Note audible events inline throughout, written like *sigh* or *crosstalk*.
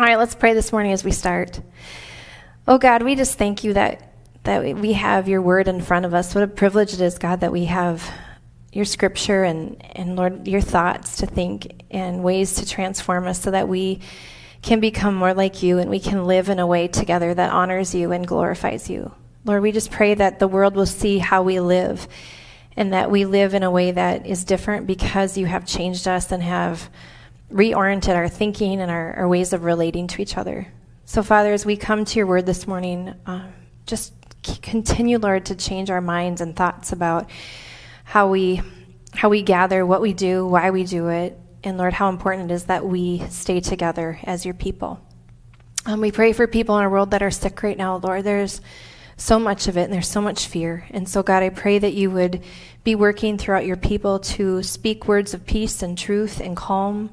All right, let's pray this morning as we start. Oh God, we just thank you that that we have your word in front of us. What a privilege it is, God, that we have your scripture and, and Lord, your thoughts to think and ways to transform us so that we can become more like you and we can live in a way together that honors you and glorifies you. Lord, we just pray that the world will see how we live and that we live in a way that is different because you have changed us and have reoriented our thinking and our, our, ways of relating to each other. So, Father, as we come to your word this morning, uh, just continue, Lord, to change our minds and thoughts about how we how we gather, what we do, why we do it, and Lord, how important it is that we stay together as your people. Um, we pray for people in our world that are sick right now, Lord. There's so much of it, and there's so much fear. And so, God, I pray that you would be working throughout your people to speak words of peace and truth and calm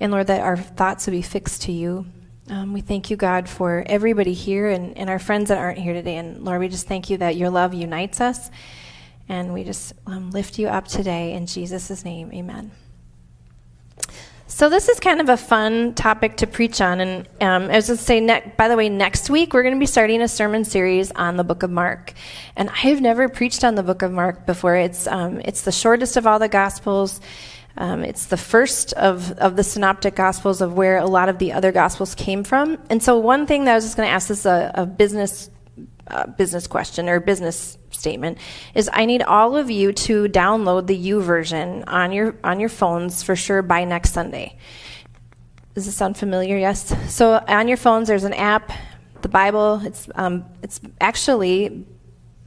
and Lord, that our thoughts would be fixed to you. Um, we thank you, God, for everybody here and, and our friends that aren't here today. And Lord, we just thank you that your love unites us. And we just um, lift you up today in Jesus' name. Amen. So this is kind of a fun topic to preach on, and um, I was going to say, ne- by the way, next week we're going to be starting a sermon series on the Book of Mark, and I have never preached on the Book of Mark before. It's um, it's the shortest of all the Gospels. Um, it's the first of, of the synoptic gospels of where a lot of the other gospels came from. And so, one thing that I was just going to ask this a, a business uh, business question or business statement is I need all of you to download the YouVersion on your on your phones for sure by next Sunday. Does this sound familiar? Yes. So on your phones, there's an app, the Bible. It's um, it's actually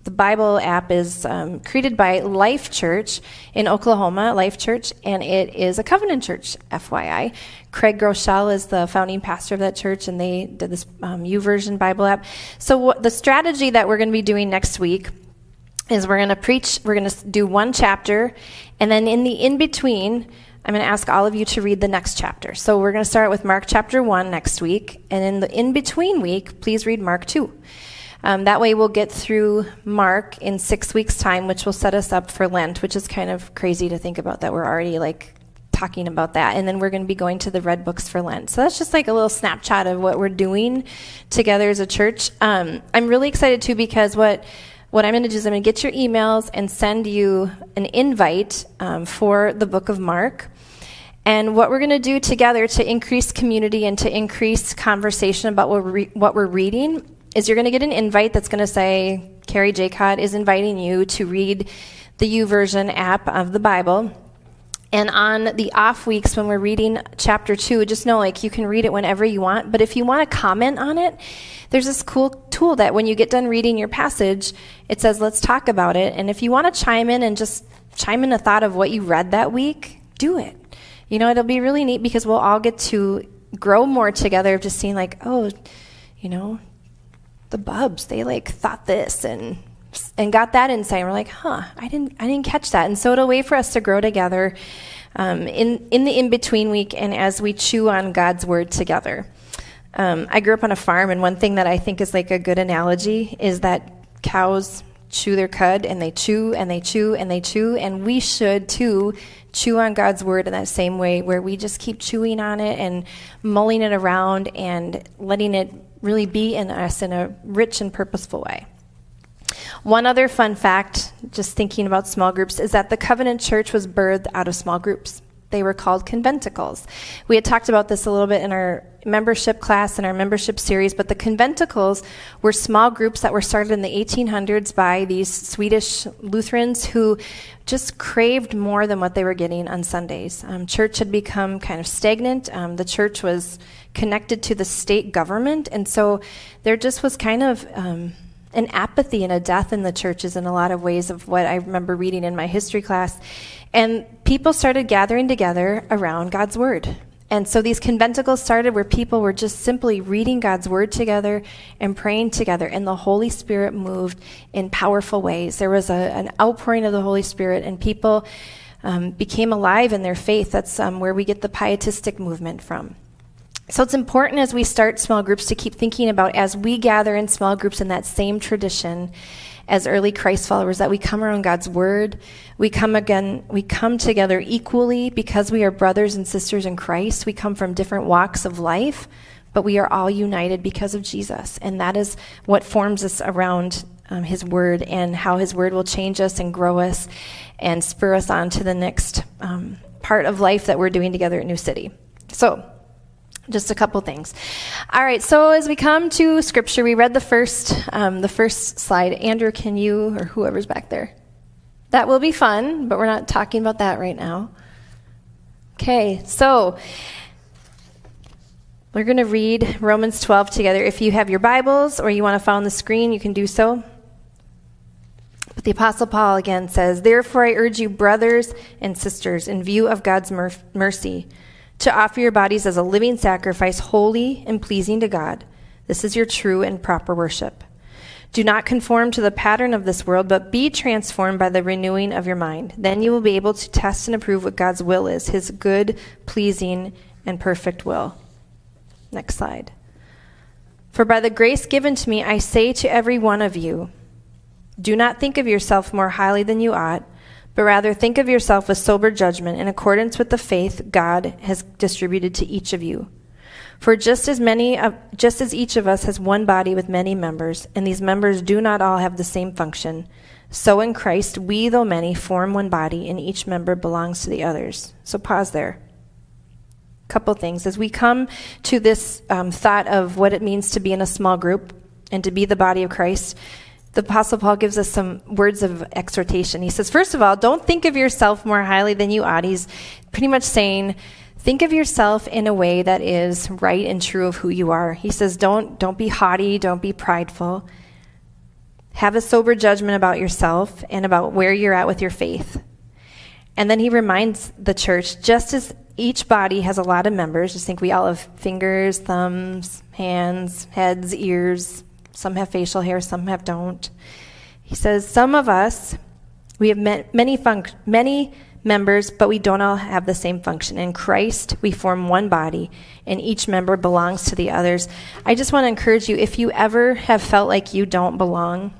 the Bible app is um, created by Life Church in Oklahoma, Life Church, and it is a covenant church, FYI. Craig Groeschel is the founding pastor of that church, and they did this um, YouVersion Bible app. So, what, the strategy that we're going to be doing next week is we're going to preach, we're going to do one chapter, and then in the in between, I'm going to ask all of you to read the next chapter. So, we're going to start with Mark chapter 1 next week, and in the in between week, please read Mark 2. Um, that way, we'll get through Mark in six weeks' time, which will set us up for Lent, which is kind of crazy to think about that we're already like talking about that. And then we're going to be going to the Red Books for Lent. So that's just like a little snapshot of what we're doing together as a church. Um, I'm really excited too because what what I'm going to do is I'm going to get your emails and send you an invite um, for the book of Mark. And what we're going to do together to increase community and to increase conversation about what we're, re- what we're reading is you're going to get an invite that's going to say Carrie Jacot is inviting you to read the YouVersion app of the Bible. And on the off weeks when we're reading chapter two, just know like you can read it whenever you want. But if you want to comment on it, there's this cool tool that when you get done reading your passage, it says, let's talk about it. And if you want to chime in and just chime in a thought of what you read that week, do it. You know, it'll be really neat because we'll all get to grow more together of just seeing like, oh, you know, the bubs. They like thought this and and got that insight. And we're like huh i didn't i didn't catch that. And so it'll wait for us to grow together um, in in the in between week and as we chew on god's word together. Um, i grew up on a farm and one thing that i think is like a good analogy is that cows chew their cud and they chew and they chew and they chew and we should too chew on god's word in that same way where we just keep chewing on it and mulling it around and letting it really be in us in a rich and purposeful way. One other fun fact, just thinking about small groups, is that the Covenant Church was birthed out of small groups. They were called conventicles. We had talked about this a little bit in our membership class and our membership series, but the conventicles were small groups that were started in the 1800s by these Swedish Lutherans who just craved more than what they were getting on Sundays. Um, church had become kind of stagnant. Um, the church was connected to the state government. And so there just was kind of um, an apathy and a death in the churches in a lot of ways of what I remember reading in my history class. And people started gathering together around God's Word. And so these conventicles started where people were just simply reading God's word together and praying together, and the Holy Spirit moved in powerful ways. There was a, an outpouring of the Holy Spirit, and people um, became alive in their faith. That's um, where we get the pietistic movement from. So it's important as we start small groups to keep thinking about as we gather in small groups in that same tradition as early Christ followers that we come around God's word. We come again, we come together equally because we are brothers and sisters in Christ. We come from different walks of life, but we are all united because of Jesus. And that is what forms us around um, His Word and how His Word will change us and grow us and spur us on to the next um, part of life that we're doing together at New City. So, just a couple things. All right, so as we come to Scripture, we read the first, um, the first slide. Andrew, can you, or whoever's back there? That will be fun, but we're not talking about that right now. Okay, so we're going to read Romans 12 together. If you have your Bibles or you want to follow on the screen, you can do so. But the Apostle Paul again says, Therefore I urge you, brothers and sisters, in view of God's mer- mercy, to offer your bodies as a living sacrifice, holy and pleasing to God. This is your true and proper worship. Do not conform to the pattern of this world, but be transformed by the renewing of your mind. Then you will be able to test and approve what God's will is, his good, pleasing, and perfect will. Next slide. For by the grace given to me, I say to every one of you, do not think of yourself more highly than you ought, but rather think of yourself with sober judgment in accordance with the faith God has distributed to each of you. For just as many of, just as each of us has one body with many members, and these members do not all have the same function, so in Christ we, though many, form one body, and each member belongs to the others. So pause there couple things. As we come to this um, thought of what it means to be in a small group and to be the body of Christ, the Apostle Paul gives us some words of exhortation. He says, first of all, don't think of yourself more highly than you ought. He's pretty much saying, think of yourself in a way that is right and true of who you are. He says, don't, don't be haughty, don't be prideful. Have a sober judgment about yourself and about where you're at with your faith. And then he reminds the church just as each body has a lot of members. Just think we all have fingers, thumbs, hands, heads, ears. Some have facial hair, some have don't. He says, Some of us, we have many, func- many members, but we don't all have the same function. In Christ, we form one body, and each member belongs to the others. I just want to encourage you if you ever have felt like you don't belong,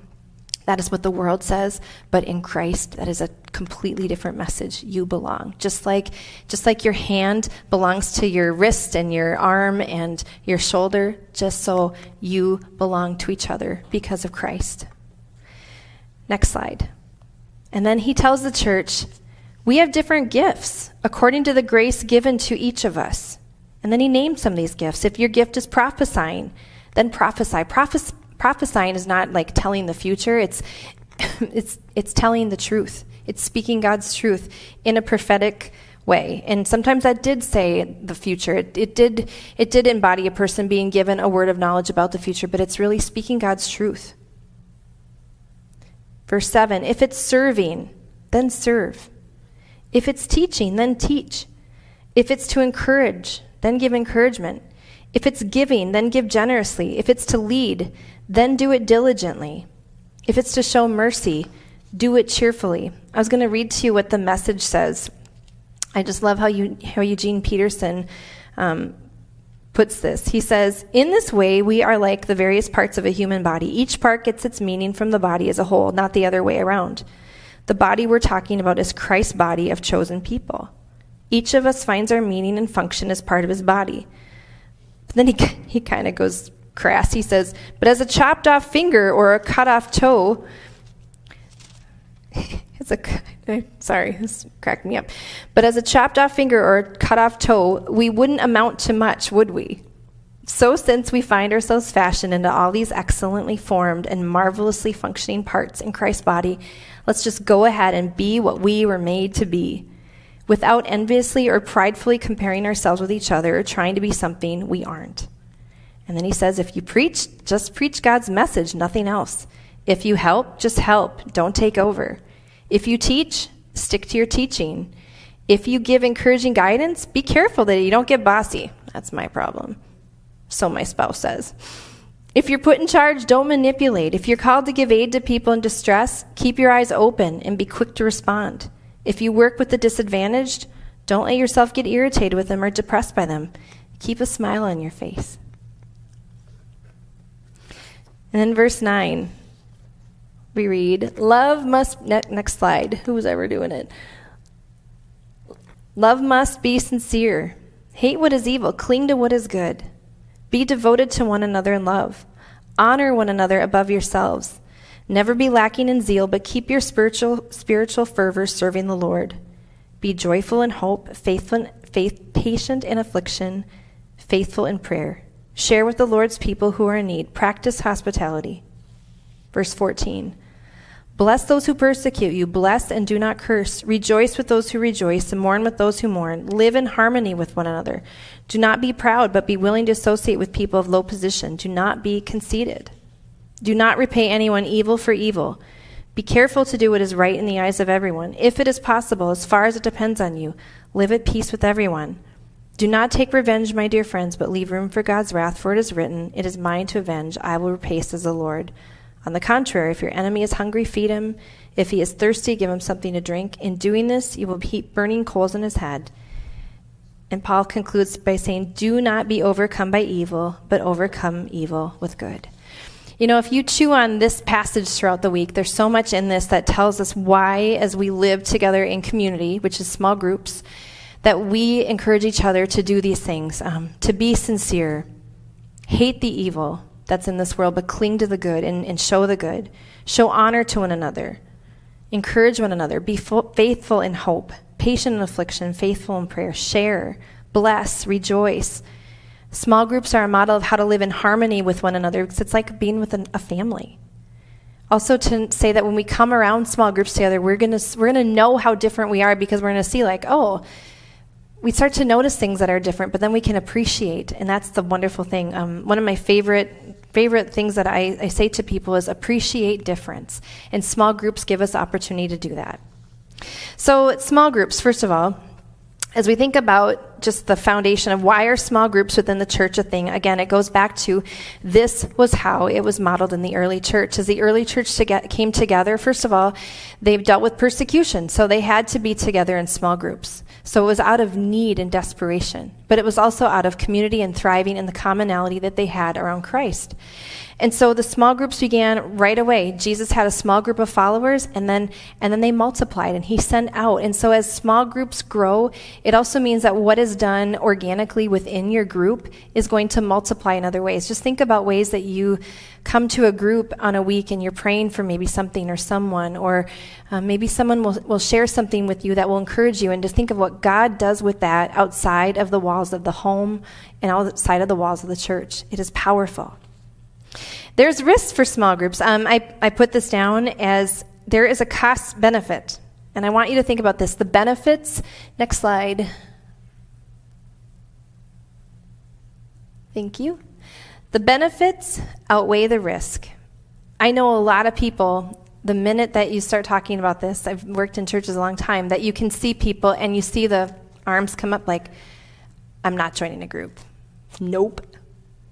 that is what the world says, but in Christ, that is a completely different message. You belong. Just like, just like your hand belongs to your wrist and your arm and your shoulder, just so you belong to each other because of Christ. Next slide. And then he tells the church, we have different gifts according to the grace given to each of us. And then he names some of these gifts. If your gift is prophesying, then prophesy. Prophes- prophesying is not like telling the future. It's *laughs* it's it's telling the truth. It's speaking God's truth in a prophetic way. And sometimes that did say the future. It, it, did it did embody a person being given a word of knowledge about the future, but it's really speaking God's truth. Verse 7, if it's serving, then serve. If it's teaching, then teach. If it's to encourage, then give encouragement. If it's giving, then give generously. If it's to lead, then do it diligently. If it's to show mercy, do it cheerfully. I was going to read to you what the message says. I just love how, you, how Eugene Peterson um, puts this. He says, In this way, we are like the various parts of a human body. Each part gets its meaning from the body as a whole, not the other way around. The body we're talking about is Christ's body of chosen people. Each of us finds our meaning and function as part of his body. But then he, he kind of goes crass. He says, But as a chopped off finger or a cut off toe, *laughs* it's a sorry, this cracked me up. But as a chopped off finger or a cut off toe, we wouldn't amount to much, would we? So, since we find ourselves fashioned into all these excellently formed and marvelously functioning parts in Christ's body, let's just go ahead and be what we were made to be, without enviously or pridefully comparing ourselves with each other or trying to be something we aren't. And then he says, if you preach, just preach God's message, nothing else. If you help, just help. Don't take over. If you teach, stick to your teaching. If you give encouraging guidance, be careful that you don't get bossy. That's my problem. So my spouse says. If you're put in charge, don't manipulate. If you're called to give aid to people in distress, keep your eyes open and be quick to respond. If you work with the disadvantaged, don't let yourself get irritated with them or depressed by them. Keep a smile on your face. And then verse 9, we read, Love must, ne- next slide, who was ever doing it? Love must be sincere. Hate what is evil, cling to what is good. Be devoted to one another in love. Honor one another above yourselves. Never be lacking in zeal, but keep your spiritual, spiritual fervor serving the Lord. Be joyful in hope, faithful, faith, patient in affliction, faithful in prayer. Share with the Lord's people who are in need. Practice hospitality. Verse 14. Bless those who persecute you. Bless and do not curse. Rejoice with those who rejoice, and mourn with those who mourn. Live in harmony with one another. Do not be proud, but be willing to associate with people of low position. Do not be conceited. Do not repay anyone evil for evil. Be careful to do what is right in the eyes of everyone. If it is possible, as far as it depends on you, live at peace with everyone. Do not take revenge, my dear friends, but leave room for God's wrath, for it is written, It is mine to avenge, I will repay, says the Lord. On the contrary, if your enemy is hungry, feed him. If he is thirsty, give him something to drink. In doing this, you will heap burning coals on his head. And Paul concludes by saying, Do not be overcome by evil, but overcome evil with good. You know, if you chew on this passage throughout the week, there's so much in this that tells us why, as we live together in community, which is small groups, that we encourage each other to do these things, um, to be sincere, hate the evil, that's in this world, but cling to the good and, and show the good. Show honor to one another. Encourage one another. Be faithful in hope, patient in affliction, faithful in prayer. Share, bless, rejoice. Small groups are a model of how to live in harmony with one another because it's like being with an, a family. Also, to say that when we come around small groups together, we're going to we're gonna know how different we are because we're going to see, like, oh, we start to notice things that are different, but then we can appreciate, and that's the wonderful thing. Um, one of my favorite favorite things that I, I say to people is appreciate difference. And small groups give us opportunity to do that. So, small groups, first of all, as we think about just the foundation of why are small groups within the church a thing, again, it goes back to this was how it was modeled in the early church. As the early church to get, came together, first of all, they've dealt with persecution, so they had to be together in small groups. So it was out of need and desperation, but it was also out of community and thriving in the commonality that they had around Christ. And so the small groups began right away. Jesus had a small group of followers and then and then they multiplied and he sent out. And so as small groups grow, it also means that what is done organically within your group is going to multiply in other ways. Just think about ways that you come to a group on a week and you're praying for maybe something or someone, or uh, maybe someone will, will share something with you that will encourage you, and to think of what God does with that outside of the walls of the home and outside of the walls of the church. It is powerful. There's risks for small groups. Um, I, I put this down as there is a cost benefit. And I want you to think about this. The benefits, next slide. Thank you. The benefits outweigh the risk. I know a lot of people, the minute that you start talking about this, I've worked in churches a long time, that you can see people and you see the arms come up like, I'm not joining a group. Nope.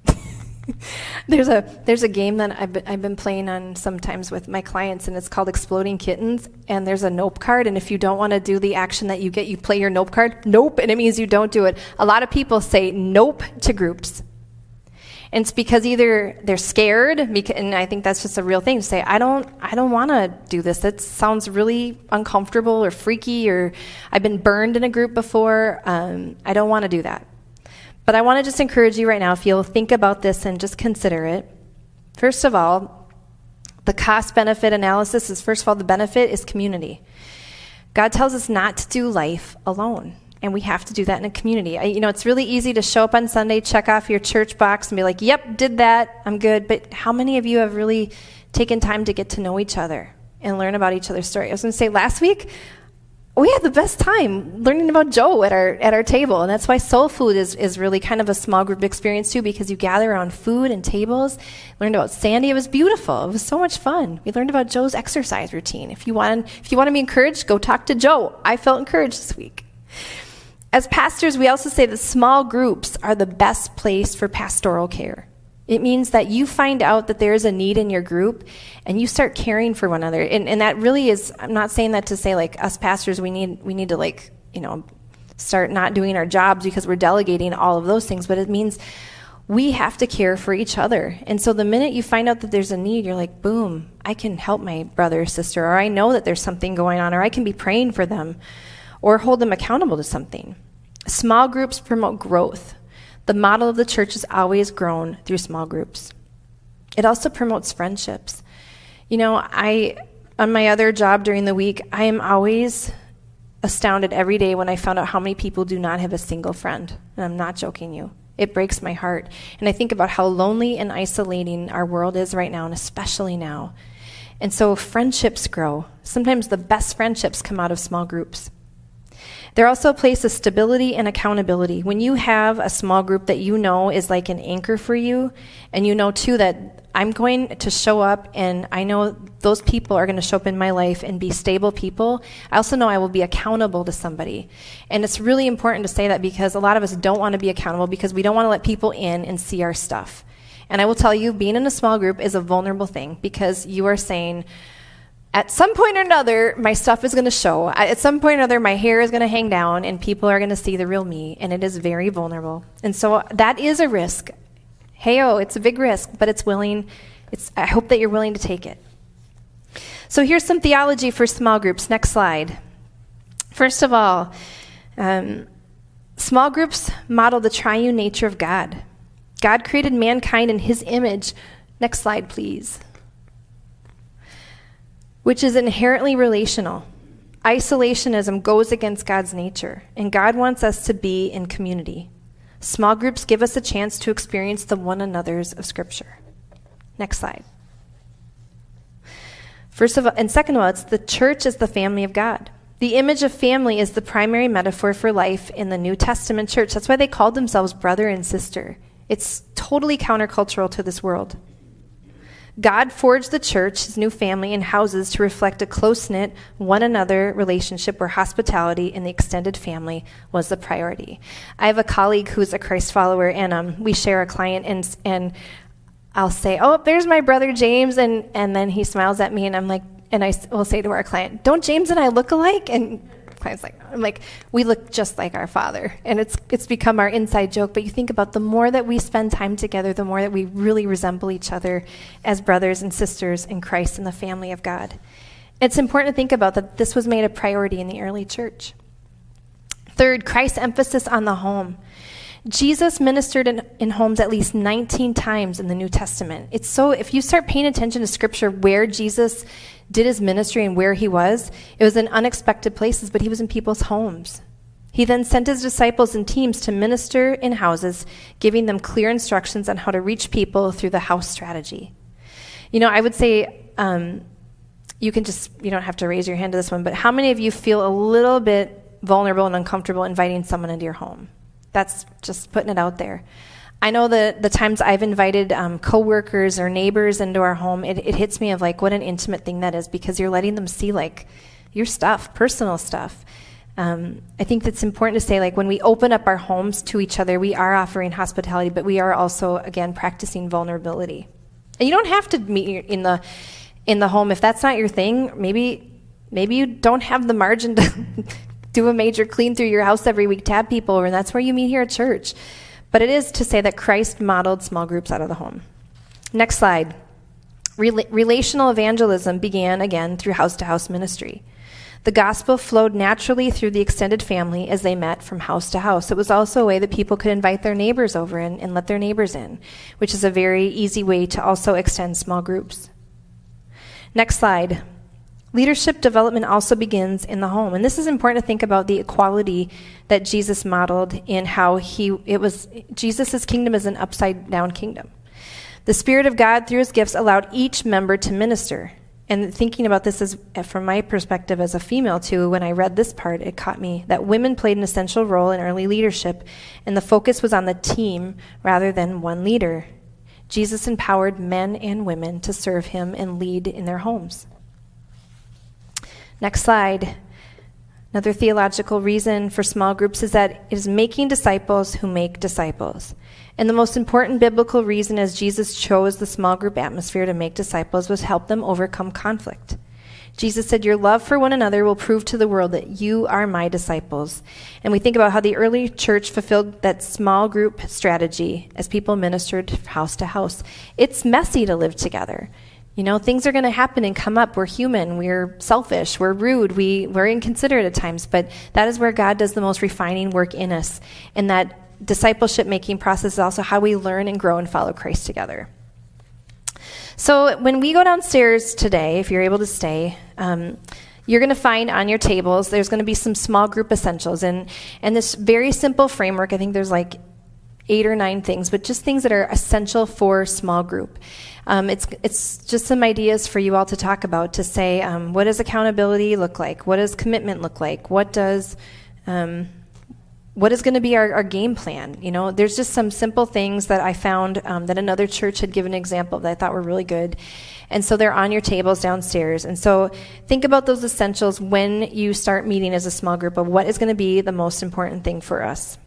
*laughs* there's a there's a game that I've been, I've been playing on sometimes with my clients, and it's called Exploding Kittens. And there's a nope card, and if you don't want to do the action that you get, you play your nope card. Nope, and it means you don't do it. A lot of people say nope to groups. And it's because either they're scared, and I think that's just a real thing to say, I don't, I don't want to do this. That sounds really uncomfortable or freaky, or I've been burned in a group before. Um, I don't want to do that. But I want to just encourage you right now, if you'll think about this and just consider it. First of all, the cost benefit analysis is first of all, the benefit is community. God tells us not to do life alone, and we have to do that in a community. I, you know, it's really easy to show up on Sunday, check off your church box, and be like, yep, did that, I'm good. But how many of you have really taken time to get to know each other and learn about each other's story? I was going to say last week, we had the best time learning about Joe at our at our table, and that's why soul food is is really kind of a small group experience too, because you gather around food and tables. Learned about Sandy; it was beautiful. It was so much fun. We learned about Joe's exercise routine. If you want, if you want to be encouraged, go talk to Joe. I felt encouraged this week. As pastors, we also say that small groups are the best place for pastoral care. It means that you find out that there is a need in your group and you start caring for one another. And, and that really is, I'm not saying that to say like us pastors, we need, we need to like, you know, start not doing our jobs because we're delegating all of those things, but it means we have to care for each other. And so the minute you find out that there's a need, you're like, boom, I can help my brother or sister, or I know that there's something going on, or I can be praying for them, or hold them accountable to something. Small groups promote growth. The model of the church is always grown through small groups. It also promotes friendships. You know, I on my other job during the week, I am always astounded every day when I found out how many people do not have a single friend. And I'm not joking you. It breaks my heart. And I think about how lonely and isolating our world is right now, and especially now. And so friendships grow. Sometimes the best friendships come out of small groups. They're also a place of stability and accountability. When you have a small group that you know is like an anchor for you, and you know too that I'm going to show up and I know those people are going to show up in my life and be stable people, I also know I will be accountable to somebody. And it's really important to say that because a lot of us don't want to be accountable because we don't want to let people in and see our stuff. And I will tell you, being in a small group is a vulnerable thing because you are saying, at some point or another, my stuff is going to show. At some point or another, my hair is going to hang down and people are going to see the real me, and it is very vulnerable. And so that is a risk. Hey, oh, it's a big risk, but it's willing. It's, I hope that you're willing to take it. So here's some theology for small groups. Next slide. First of all, um, small groups model the triune nature of God. God created mankind in his image. Next slide, please which is inherently relational. Isolationism goes against God's nature, and God wants us to be in community. Small groups give us a chance to experience the one another's of Scripture. Next slide. First of all, and second of all, it's the church is the family of God. The image of family is the primary metaphor for life in the New Testament church. That's why they called themselves brother and sister. It's totally countercultural to this world. God forged the church, his new family, and houses to reflect a close knit, one another relationship where hospitality in the extended family was the priority. I have a colleague who's a Christ follower, and um, we share a client, and, and I'll say, Oh, there's my brother James. And, and then he smiles at me, and I'm like, and I will say to our client, Don't James and I look alike? And client's like, I'm like, we look just like our father. And it's, it's become our inside joke. But you think about the more that we spend time together, the more that we really resemble each other as brothers and sisters in Christ and the family of God. It's important to think about that this was made a priority in the early church. Third, Christ's emphasis on the home. Jesus ministered in, in, homes at least 19 times in the New Testament. It's so, if you start paying attention to scripture where Jesus did his ministry and where he was, it was in unexpected places, but he was in people's homes. He then sent his disciples in teams to minister in houses, giving them clear instructions on how to reach people through the house strategy. You know, I would say um, you can just, you don't have to raise your hand to this one, but how many of you feel a little bit vulnerable and uncomfortable inviting someone into your home? That's just putting it out there. I know that the times I've invited um, coworkers or neighbors into our home, it, it hits me of like what an intimate thing that is because you're letting them see like your stuff, personal stuff. Um, I think that's important to say. Like when we open up our homes to each other, we are offering hospitality, but we are also again practicing vulnerability. And you don't have to meet in the in the home if that's not your thing. Maybe maybe you don't have the margin to *laughs* do a major clean through your house every week to have people over, and that's where you meet here at church. But it is to say that Christ modeled small groups out of the home. Next slide. Rel- relational evangelism began again through house to house ministry. The gospel flowed naturally through the extended family as they met from house to house. It was also a way that people could invite their neighbors over and, and let their neighbors in, which is a very easy way to also extend small groups. Next slide. Leadership development also begins in the home. And this is important to think about the equality that Jesus modeled in how he it was Jesus' kingdom is an upside down kingdom. The Spirit of God through his gifts allowed each member to minister. And thinking about this as from my perspective as a female too, when I read this part, it caught me that women played an essential role in early leadership, and the focus was on the team rather than one leader. Jesus empowered men and women to serve him and lead in their homes. Next slide. Another theological reason for small groups is that it is making disciples who make disciples. And the most important biblical reason as Jesus chose the small group atmosphere to make disciples was help them overcome conflict. Jesus said, Your love for one another will prove to the world that you are my disciples. And we think about how the early church fulfilled that small group strategy as people ministered house to house. It's messy to live together. You know, things are going to happen and come up. We're human. We're selfish. We're rude. We, we're inconsiderate at times. But that is where God does the most refining work in us. And that discipleship making process is also how we learn and grow and follow Christ together. So when we go downstairs today, if you're able to stay, um, you're going to find on your tables there's going to be some small group essentials and and this very simple framework i think there's like eight or nine things but just things that are essential for small group um, it's it's just some ideas for you all to talk about to say um, what does accountability look like what does commitment look like what does um, what is going to be our, our, game plan? You know, there's just some simple things that I found um, that another church had given an example that I thought were really good. And so they're on your tables downstairs. And so think about those essentials when you start meeting as a small group of what is going to be the most important thing for us.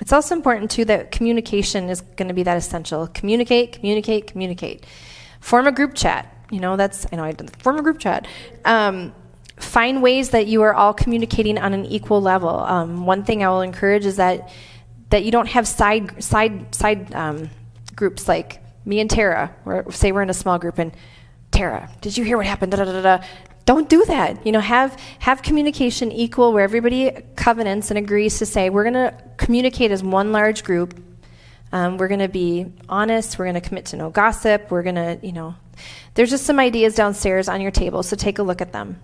It's also important, too, that communication is going to be that essential. Communicate, communicate, communicate. Form a group chat. You know, that's, I know I did form a group chat. Um, find ways that you are all communicating on an equal level. Um, one thing I will encourage is that that you don't have side side side um, groups like me and Tara. Say we're in a small group and Tara, did you hear what happened? Da, da, da. Don't do that. You know, have have communication equal where everybody covenants and agrees to say we're going to communicate as one large group. Um, we're going to be honest. We're going to commit to no gossip. We're going to, you know, there's just some ideas downstairs on your table, so take a look at them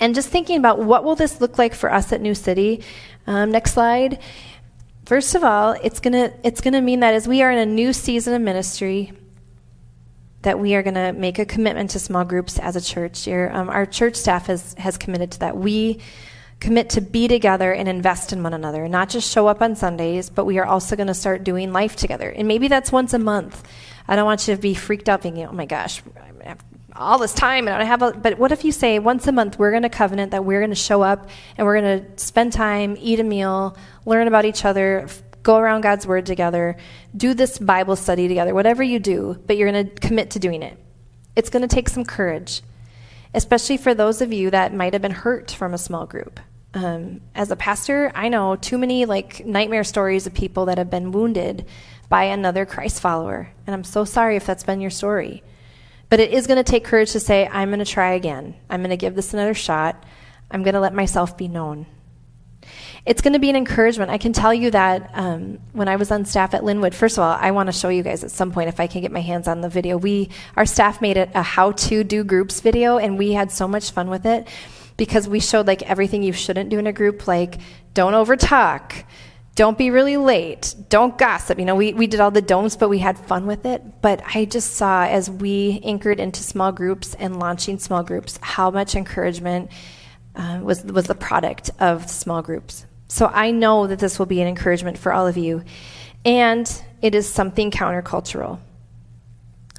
and just thinking about what will this look like for us at New City. Um, next slide. First of all, it's gonna it's gonna mean that as we are in a new season of ministry, that we are gonna make a commitment to small groups as a church. Um, our church staff has has committed to that. We commit to be together and invest in one another, not just show up on Sundays, but we are also going to start doing life together. And maybe that's once a month. I don't want you to be freaked out thinking, oh my gosh, all this time and I have a, but what if you say once a month we're going to covenant that we're going to show up and we're going to spend time, eat a meal, learn about each other, go around God's word together, do this Bible study together, whatever you do, but you're going to commit to doing it. It's going to take some courage, especially for those of you that might have been hurt from a small group. Um, as a pastor, I know too many like nightmare stories of people that have been wounded by another Christ follower, and I'm so sorry if that's been your story. But it is going to take courage to say, I'm going to try again. I'm going to give this another shot. I'm going to let myself be known. It's going to be an encouragement. I can tell you that um, when I was on staff at Linwood, first of all, I want to show you guys at some point if I can get my hands on the video. We, our staff made it a how to do groups video, and we had so much fun with it because we showed like everything you shouldn't do in a group, like don't overtalk, don't be really late, don't gossip. You know, we, we did all the don'ts, but we had fun with it. But I just saw as we anchored into small groups and launching small groups how much encouragement uh, was, was the product of small groups. So I know that this will be an encouragement for all of you. And it is something countercultural.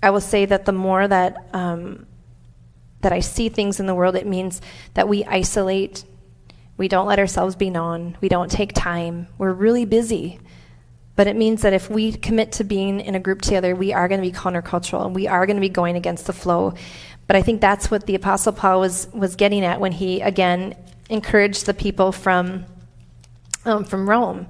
I will say that the more that um, that I see things in the world, it means that we isolate we don't let ourselves be known. We don't take time. We're really busy. But it means that if we commit to being in a group together, we are going to be countercultural and we are going to be going against the flow. But I think that's what the Apostle Paul was, was getting at when he, again, encouraged the people from, um, from Rome.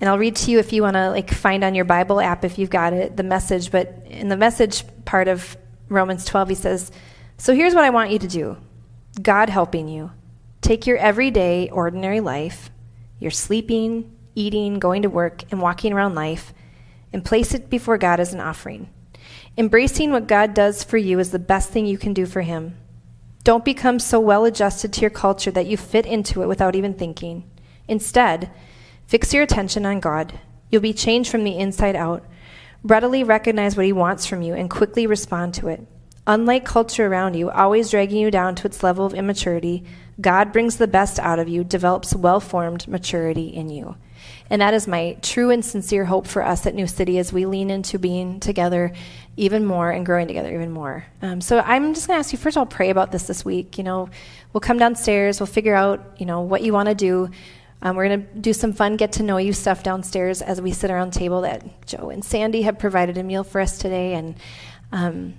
And I'll read to you if you want to like find on your Bible app if you've got it the message. But in the message part of Romans 12, he says, "So here's what I want you to do: God helping you. Take your everyday, ordinary life, your sleeping, eating, going to work, and walking around life, and place it before God as an offering. Embracing what God does for you is the best thing you can do for Him. Don't become so well adjusted to your culture that you fit into it without even thinking. Instead, fix your attention on God. You'll be changed from the inside out. Readily recognize what He wants from you and quickly respond to it. Unlike culture around you, always dragging you down to its level of immaturity, God brings the best out of you, develops well formed maturity in you. And that is my true and sincere hope for us at New City as we lean into being together even more and growing together even more. Um, so I'm just going to ask you first all, pray about this this week. You know, we'll come downstairs, we'll figure out, you know, what you want to do. Um, we're going to do some fun get to know you stuff downstairs as we sit around table that Joe and Sandy have provided a meal for us today. And um,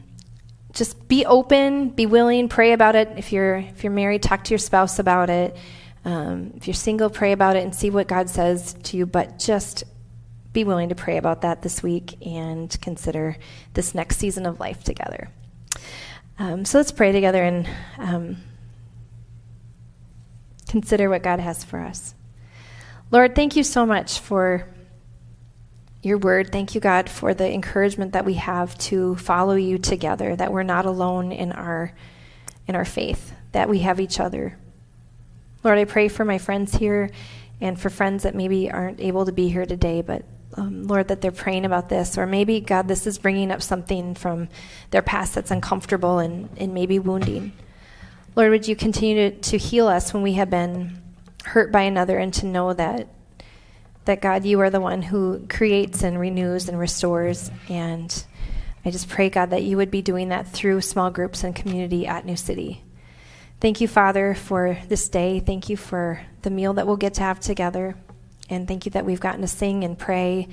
just be open, be willing, pray about it. If you're if you're married, talk to your spouse about it. Um, if you're single, pray about it and see what God says to you. But just be willing to pray about that this week and consider this next season of life together. Um, so let's pray together and um, consider what God has for us. Lord, thank you so much for your word. Thank you, God, for the encouragement that we have to follow you together, that we're not alone in our in our faith, that we have each other. Lord, I pray for my friends here and for friends that maybe aren't able to be here today, but um, Lord, that they're praying about this, or maybe, God, this is bringing up something from their past that's uncomfortable and, and maybe wounding. Lord, would you continue to, to heal us when we have been hurt by another and to know that that God, you are the one who creates and renews and restores. And I just pray, God, that you would be doing that through small groups and community at New City. Thank you, Father, for this day. Thank you for the meal that we'll get to have together. And thank you that we've gotten to sing and pray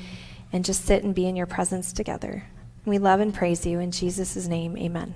and just sit and be in your presence together. We love and praise you. In Jesus' name, amen.